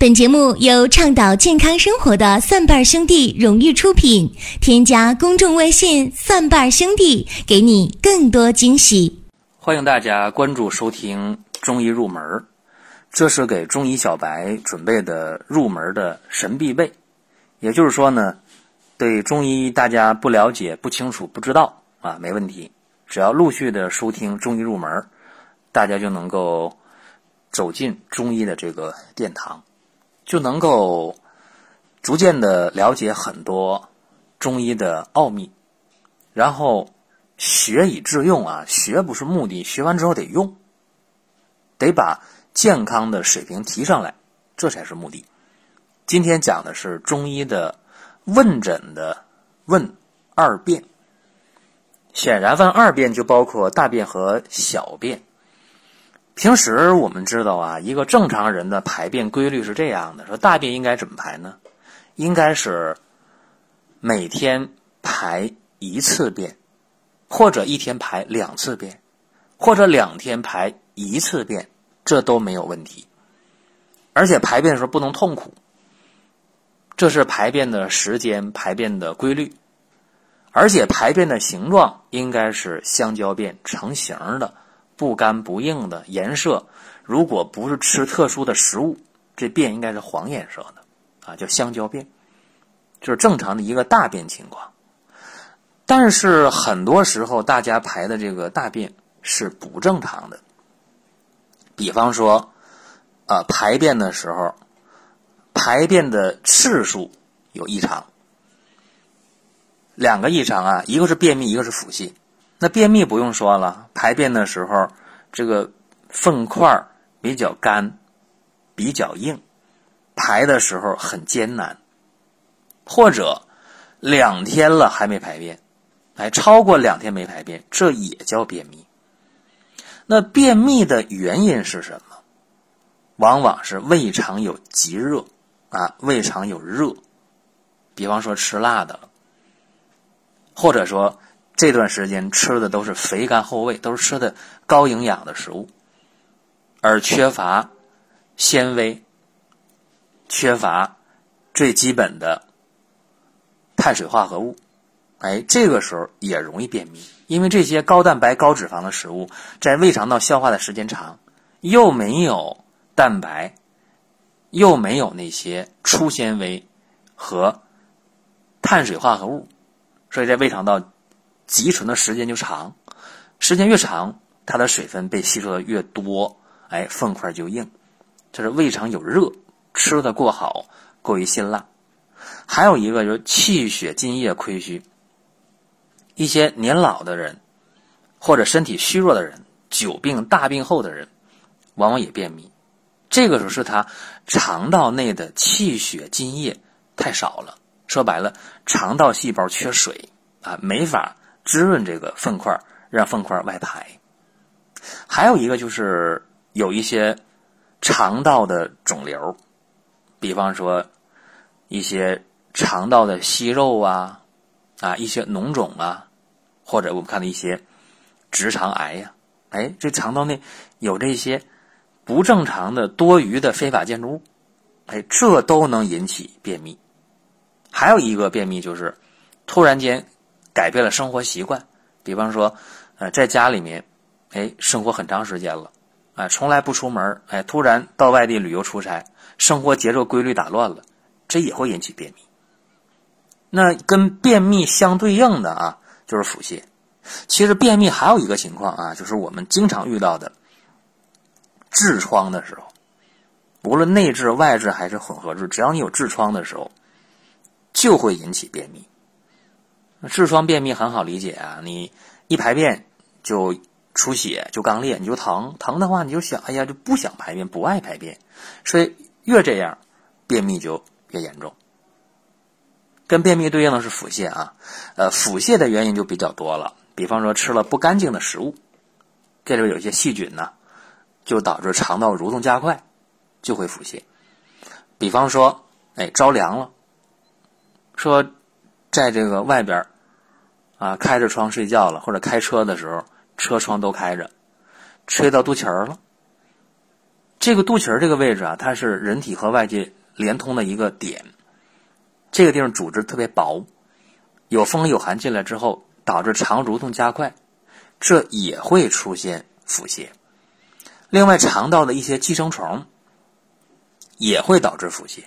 本节目由倡导健康生活的蒜瓣兄弟荣誉出品。添加公众微信“蒜瓣兄弟”，给你更多惊喜。欢迎大家关注收听《中医入门》，这是给中医小白准备的入门的神必备。也就是说呢，对中医大家不了解、不清楚、不知道啊，没问题。只要陆续的收听《中医入门》，大家就能够走进中医的这个殿堂。就能够逐渐的了解很多中医的奥秘，然后学以致用啊，学不是目的，学完之后得用，得把健康的水平提上来，这才是目的。今天讲的是中医的问诊的问二便，显然问二便就包括大便和小便。平时我们知道啊，一个正常人的排便规律是这样的：说大便应该怎么排呢？应该是每天排一次便，或者一天排两次便，或者两天排一次便，这都没有问题。而且排便的时候不能痛苦，这是排便的时间、排便的规律。而且排便的形状应该是香蕉便成型的。不干不硬的颜色，如果不是吃特殊的食物，这便应该是黄颜色的，啊，叫香蕉便，就是正常的一个大便情况。但是很多时候大家排的这个大便是不正常的，比方说，啊，排便的时候，排便的次数有异常，两个异常啊，一个是便秘，一个是腹泻。那便秘不用说了，排便的时候，这个粪块比较干，比较硬，排的时候很艰难，或者两天了还没排便，哎，超过两天没排便，这也叫便秘。那便秘的原因是什么？往往是胃肠有积热啊，胃肠有热，比方说吃辣的，或者说。这段时间吃的都是肥甘厚味，都是吃的高营养的食物，而缺乏纤维，缺乏最基本的碳水化合物，哎，这个时候也容易便秘，因为这些高蛋白、高脂肪的食物在胃肠道消化的时间长，又没有蛋白，又没有那些粗纤维和碳水化合物，所以在胃肠道。积存的时间就长，时间越长，它的水分被吸收的越多，哎，粪块就硬。这是胃肠有热，吃的过好，过于辛辣。还有一个就是气血津液亏虚，一些年老的人或者身体虚弱的人、久病大病后的人，往往也便秘。这个时候是他肠道内的气血津液太少了，说白了，肠道细胞缺水啊，没法。滋润这个粪块，让粪块外排。还有一个就是有一些肠道的肿瘤，比方说一些肠道的息肉啊，啊一些脓肿啊，或者我们看的一些直肠癌呀，哎，这肠道内有这些不正常的多余的非法建筑物，哎，这都能引起便秘。还有一个便秘就是突然间。改变了生活习惯，比方说，呃，在家里面，哎，生活很长时间了，啊，从来不出门，哎，突然到外地旅游出差，生活节奏规律打乱了，这也会引起便秘。那跟便秘相对应的啊，就是腹泻。其实便秘还有一个情况啊，就是我们经常遇到的痔疮的时候，无论内痔、外痔还是混合痔，只要你有痔疮的时候，就会引起便秘。痔疮便秘很好理解啊，你一排便就出血就肛裂，你就疼，疼的话你就想，哎呀就不想排便，不爱排便，所以越这样，便秘就越严重。跟便秘对应的是腹泻啊，呃，腹泻的原因就比较多了，比方说吃了不干净的食物，这里边有些细菌呢，就导致肠道蠕动加快，就会腹泻。比方说，哎，着凉了，说。在这个外边啊，开着窗睡觉了，或者开车的时候，车窗都开着，吹到肚脐儿了，这个肚脐儿这个位置啊，它是人体和外界连通的一个点，这个地方组织特别薄，有风有寒进来之后，导致肠蠕动加快，这也会出现腹泻。另外，肠道的一些寄生虫也会导致腹泻。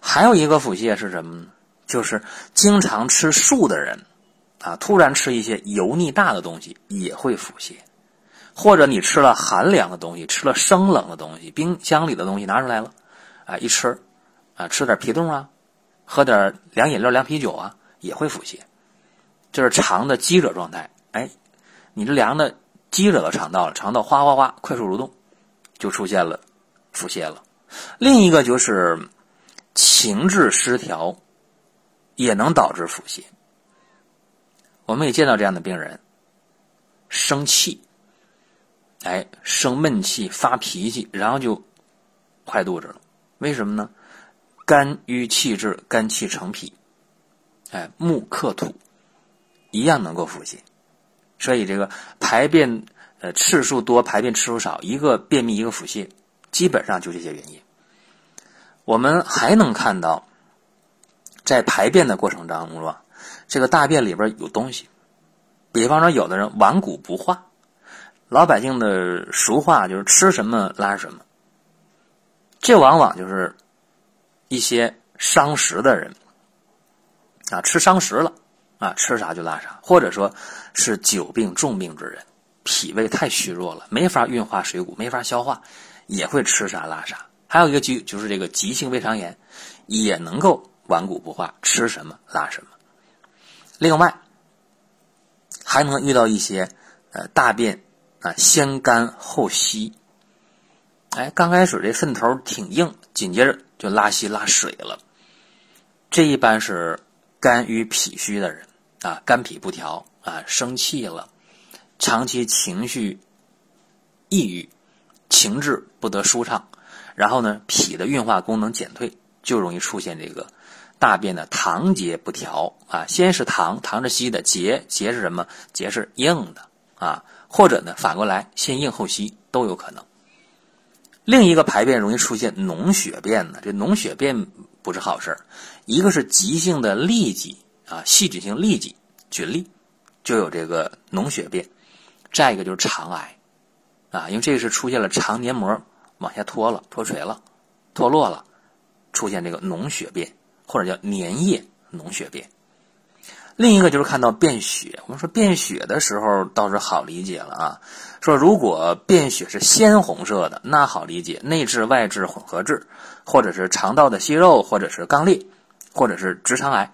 还有一个腹泻是什么呢？就是经常吃素的人，啊，突然吃一些油腻大的东西也会腹泻。或者你吃了寒凉的东西，吃了生冷的东西，冰箱里的东西拿出来了，啊，一吃，啊，吃点皮冻啊，喝点凉饮料、凉啤酒啊，也会腹泻。这是肠的积热状态。哎，你这凉的。积热到肠道了，肠道哗哗哗快速蠕动，就出现了腹泻了。另一个就是情志失调，也能导致腹泻。我们也见到这样的病人，生气，哎，生闷气、发脾气，然后就坏肚子了。为什么呢？肝郁气滞，肝气成脾，哎，木克土，一样能够腹泻。所以这个排便呃次数多，排便次数少，一个便秘，一个腹泻，基本上就这些原因。我们还能看到，在排便的过程当中，这个大便里边有东西。比方说，有的人顽固不化，老百姓的俗话就是吃什么拉什么。这往往就是一些伤食的人啊，吃伤食了。啊，吃啥就拉啥，或者说是久病重病之人，脾胃太虚弱了，没法运化水谷，没法消化，也会吃啥拉啥。还有一个急就是这个急性胃肠炎，也能够顽固不化，吃什么拉什么。另外，还能遇到一些呃大便啊先干后稀，哎，刚开始这粪头挺硬，紧接着就拉稀拉水了，这一般是肝郁脾虚的人。啊，肝脾不调啊，生气了，长期情绪抑郁，情志不得舒畅，然后呢，脾的运化功能减退，就容易出现这个大便的糖结不调啊。先是糖，糖是稀的，结结是什么？结是硬的啊。或者呢，反过来，先硬后稀都有可能。另一个排便容易出现脓血便呢，这脓血便不是好事一个是急性的痢疾。啊，细菌性痢疾，举例就有这个脓血便，再一个就是肠癌，啊，因为这个是出现了肠黏膜往下脱了、脱垂了、脱落了，出现这个脓血便或者叫粘液脓血便。另一个就是看到便血，我们说便血的时候倒是好理解了啊，说如果便血是鲜红色的，那好理解，内痔外痔混合痔，或者是肠道的息肉，或者是肛裂，或者是直肠癌。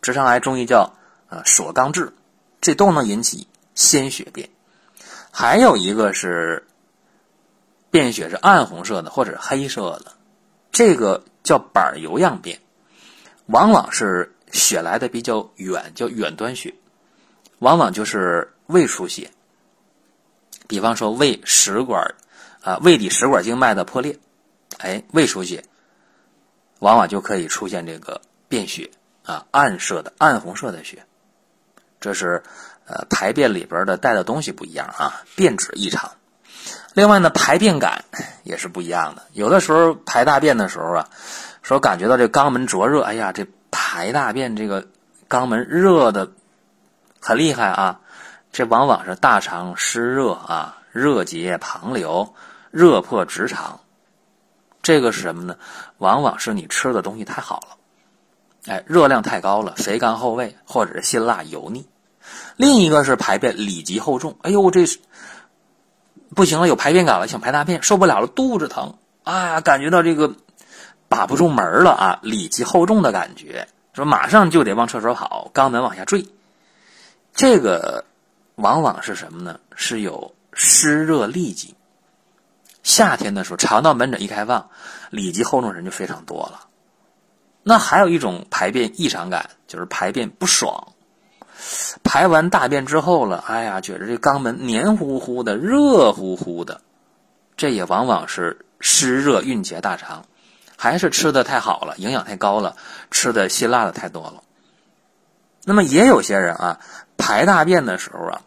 直肠癌中医叫呃锁肛痔，这都能引起鲜血便。还有一个是便血是暗红色的或者黑色的，这个叫板油样便，往往是血来的比较远，叫远端血，往往就是胃出血。比方说胃食管啊胃底食管静脉的破裂，哎，胃出血，往往就可以出现这个便血。啊，暗色的暗红色的血，这是呃排便里边的带的东西不一样啊，便质异常。另外呢，排便感也是不一样的。有的时候排大便的时候啊，说感觉到这肛门灼热，哎呀，这排大便这个肛门热的很厉害啊。这往往是大肠湿热啊，热结旁流，热破直肠。这个是什么呢？往往是你吃的东西太好了。哎，热量太高了，肥甘厚味，或者是辛辣油腻。另一个是排便里急后重，哎呦，这是不行了，有排便感了，想排大便，受不了了，肚子疼啊，感觉到这个把不住门了啊，里急后重的感觉，说马上就得往厕所跑，肛门往下坠。这个往往是什么呢？是有湿热痢疾。夏天的时候，肠道门诊一开放，里急后重人就非常多了。那还有一种排便异常感，就是排便不爽。排完大便之后了，哎呀，觉得这肛门黏糊糊的、热乎乎的，这也往往是湿热蕴结大肠，还是吃的太好了，营养太高了，吃的辛辣的太多了。那么也有些人啊，排大便的时候啊，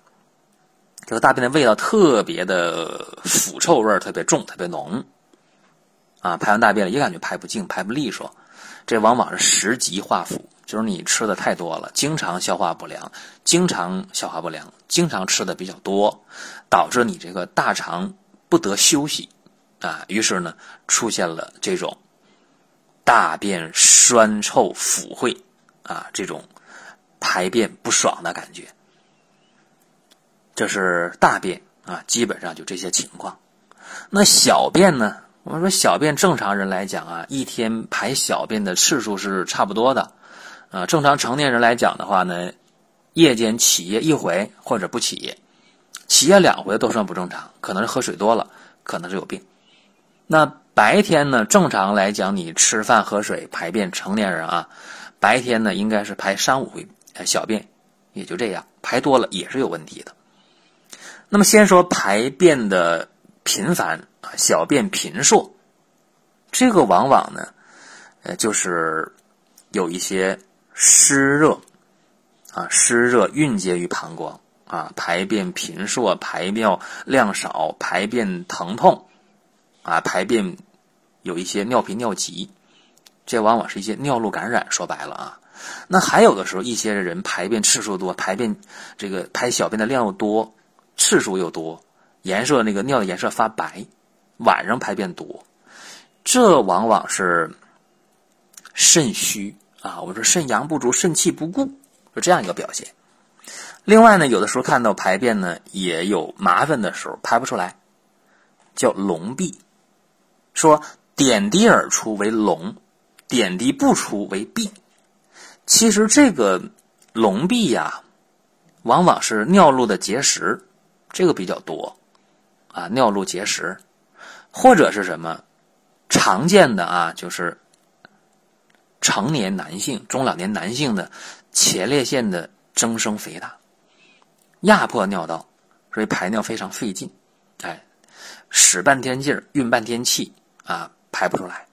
这个大便的味道特别的腐臭味特别重，特别浓。啊，排完大便了也感觉排不净、排不利索，这往往是食积化腐，就是你吃的太多了，经常消化不良，经常消化不良，经常吃的比较多，导致你这个大肠不得休息，啊，于是呢出现了这种大便酸臭腐秽啊，这种排便不爽的感觉。这是大便啊，基本上就这些情况。那小便呢？我们说小便，正常人来讲啊，一天排小便的次数是差不多的。啊，正常成年人来讲的话呢，夜间起夜一回或者不起夜，起夜两回都算不正常，可能是喝水多了，可能是有病。那白天呢，正常来讲，你吃饭喝水排便，成年人啊，白天呢应该是排三五回小便，也就这样，排多了也是有问题的。那么先说排便的频繁。小便频数，这个往往呢，呃，就是有一些湿热啊，湿热蕴结于膀胱啊，排便频数、排尿量少、排便疼痛啊，排便有一些尿频尿急，这往往是一些尿路感染。说白了啊，那还有的时候，一些人排便次数多，排便这个排小便的量又多，次数又多，颜色那个尿的颜色发白。晚上排便多，这往往是肾虚啊。我说肾阳不足，肾气不固，是这样一个表现。另外呢，有的时候看到排便呢也有麻烦的时候，排不出来，叫龙闭。说点滴而出为龙，点滴不出为闭。其实这个龙闭呀，往往是尿路的结石，这个比较多啊，尿路结石。或者是什么常见的啊，就是成年男性、中老年男性的前列腺的增生肥大，压迫尿道，所以排尿非常费劲，哎，使半天劲儿，运半天气啊，排不出来，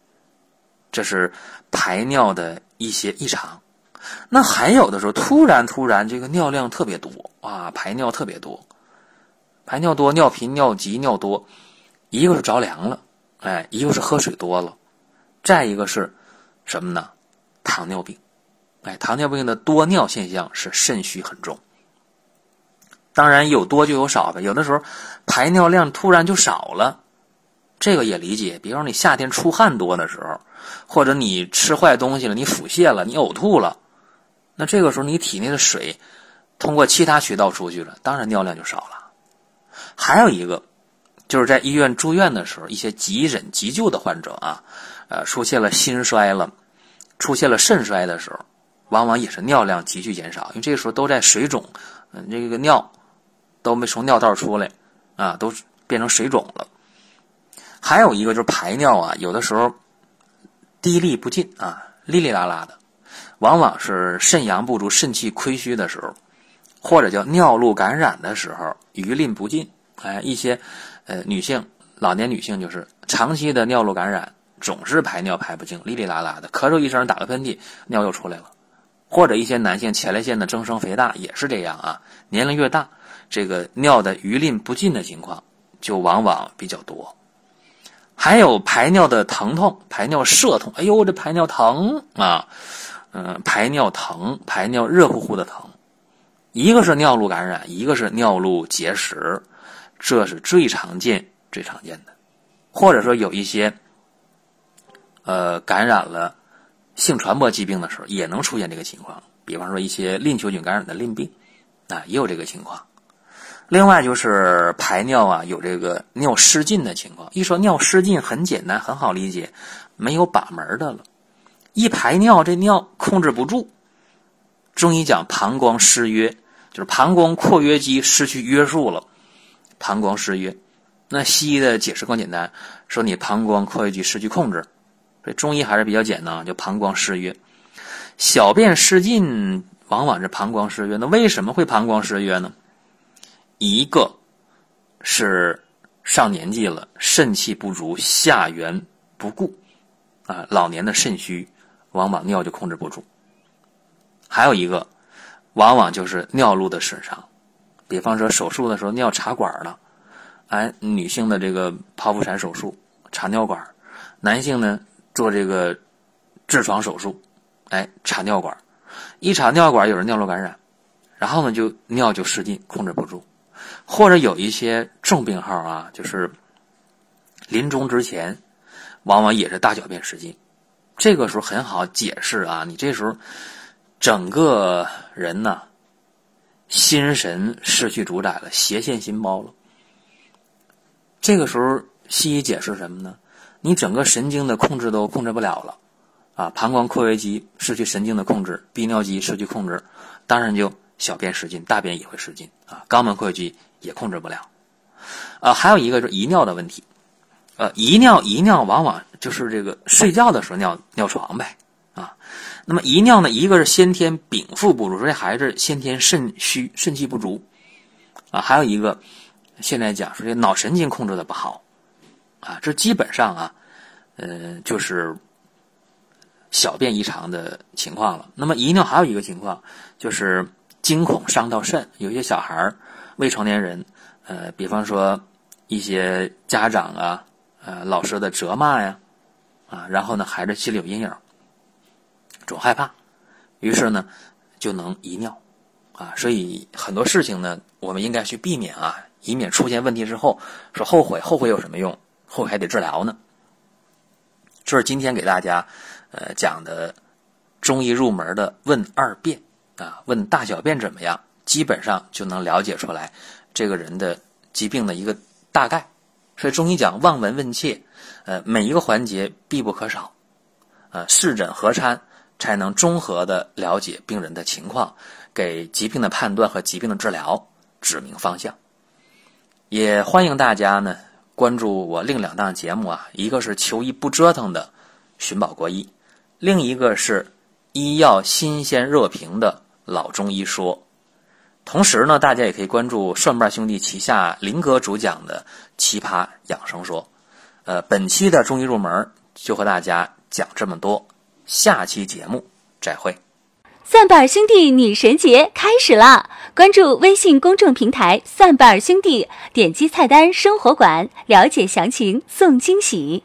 这是排尿的一些异常。那还有的时候，突然突然这个尿量特别多啊，排尿特别多，排尿多，尿频、尿急、尿多。一个是着凉了，哎，一个是喝水多了，再一个是什么呢？糖尿病，哎，糖尿病的多尿现象是肾虚很重。当然有多就有少呗，有的时候排尿量突然就少了，这个也理解。比方说你夏天出汗多的时候，或者你吃坏东西了，你腹泻了，你呕吐了，那这个时候你体内的水通过其他渠道出去了，当然尿量就少了。还有一个。就是在医院住院的时候，一些急诊急救的患者啊，呃，出现了心衰了，出现了肾衰的时候，往往也是尿量急剧减少，因为这个时候都在水肿，嗯，这个尿都没从尿道出来，啊，都变成水肿了。还有一个就是排尿啊，有的时候滴沥不尽啊，沥沥拉拉的，往往是肾阳不足、肾气亏虚的时候，或者叫尿路感染的时候，余沥不尽，哎，一些。呃，女性、老年女性就是长期的尿路感染，总是排尿排不净，沥沥拉拉的，咳嗽一声，打个喷嚏，尿又出来了。或者一些男性前列腺的增生肥大也是这样啊，年龄越大，这个尿的余沥不尽的情况就往往比较多。还有排尿的疼痛，排尿射痛，哎呦，这排尿疼啊，嗯，排尿疼，排尿热乎乎的疼，一个是尿路感染，一个是尿路结石。这是最常见、最常见的，或者说有一些，呃，感染了性传播疾病的时候，也能出现这个情况。比方说一些淋球菌感染的淋病，啊，也有这个情况。另外就是排尿啊，有这个尿失禁的情况。一说尿失禁，很简单，很好理解，没有把门的了。一排尿，这尿控制不住。中医讲膀胱失约，就是膀胱括约肌失去约束了。膀胱失约，那西医的解释更简单，说你膀胱括约肌失去控制。这中医还是比较简单，就膀胱失约。小便失禁往往是膀胱失约，那为什么会膀胱失约呢？一个是上年纪了，肾气不足，下元不固，啊，老年的肾虚，往往尿就控制不住。还有一个，往往就是尿路的损伤。比方说手术的时候尿插管了，哎，女性的这个剖腹产手术插尿管，男性呢做这个痔疮手术，哎，插尿管，一插尿管有人尿路感染，然后呢就尿就失禁，控制不住，或者有一些重病号啊，就是临终之前，往往也是大小便失禁，这个时候很好解释啊，你这时候整个人呢。心神失去主宰了，邪现心包了。这个时候，西医解释什么呢？你整个神经的控制都控制不了了，啊，膀胱括约肌失去神经的控制，泌尿肌失去控制，当然就小便失禁，大便也会失禁啊，肛门括约肌也控制不了。啊，还有一个是遗尿的问题，呃，遗尿遗尿往往就是这个睡觉的时候尿尿床呗啊。那么遗尿呢？一个是先天禀赋不足，说这孩子先天肾虚、肾气不足，啊，还有一个现在讲说这脑神经控制的不好，啊，这基本上啊，呃，就是小便异常的情况了。那么遗尿还有一个情况就是惊恐伤到肾，有些小孩儿、未成年人，呃，比方说一些家长啊、呃老师的责骂呀，啊，然后呢，孩子心里有阴影。总害怕，于是呢，就能遗尿，啊，所以很多事情呢，我们应该去避免啊，以免出现问题之后说后悔，后悔有什么用？后悔还得治疗呢。这是今天给大家呃讲的中医入门的问二便啊，问大小便怎么样，基本上就能了解出来这个人的疾病的一个大概。所以中医讲望闻问切，呃，每一个环节必不可少，呃，视诊合参。才能综合的了解病人的情况，给疾病的判断和疾病的治疗指明方向。也欢迎大家呢关注我另两档节目啊，一个是求医不折腾的寻宝国医，另一个是医药新鲜热评的老中医说。同时呢，大家也可以关注蒜瓣兄弟旗下林哥主讲的奇葩养生说。呃，本期的中医入门就和大家讲这么多。下期节目再会。蒜瓣兄弟女神节开始啦！关注微信公众平台“蒜瓣兄弟”，点击菜单“生活馆”，了解详情，送惊喜。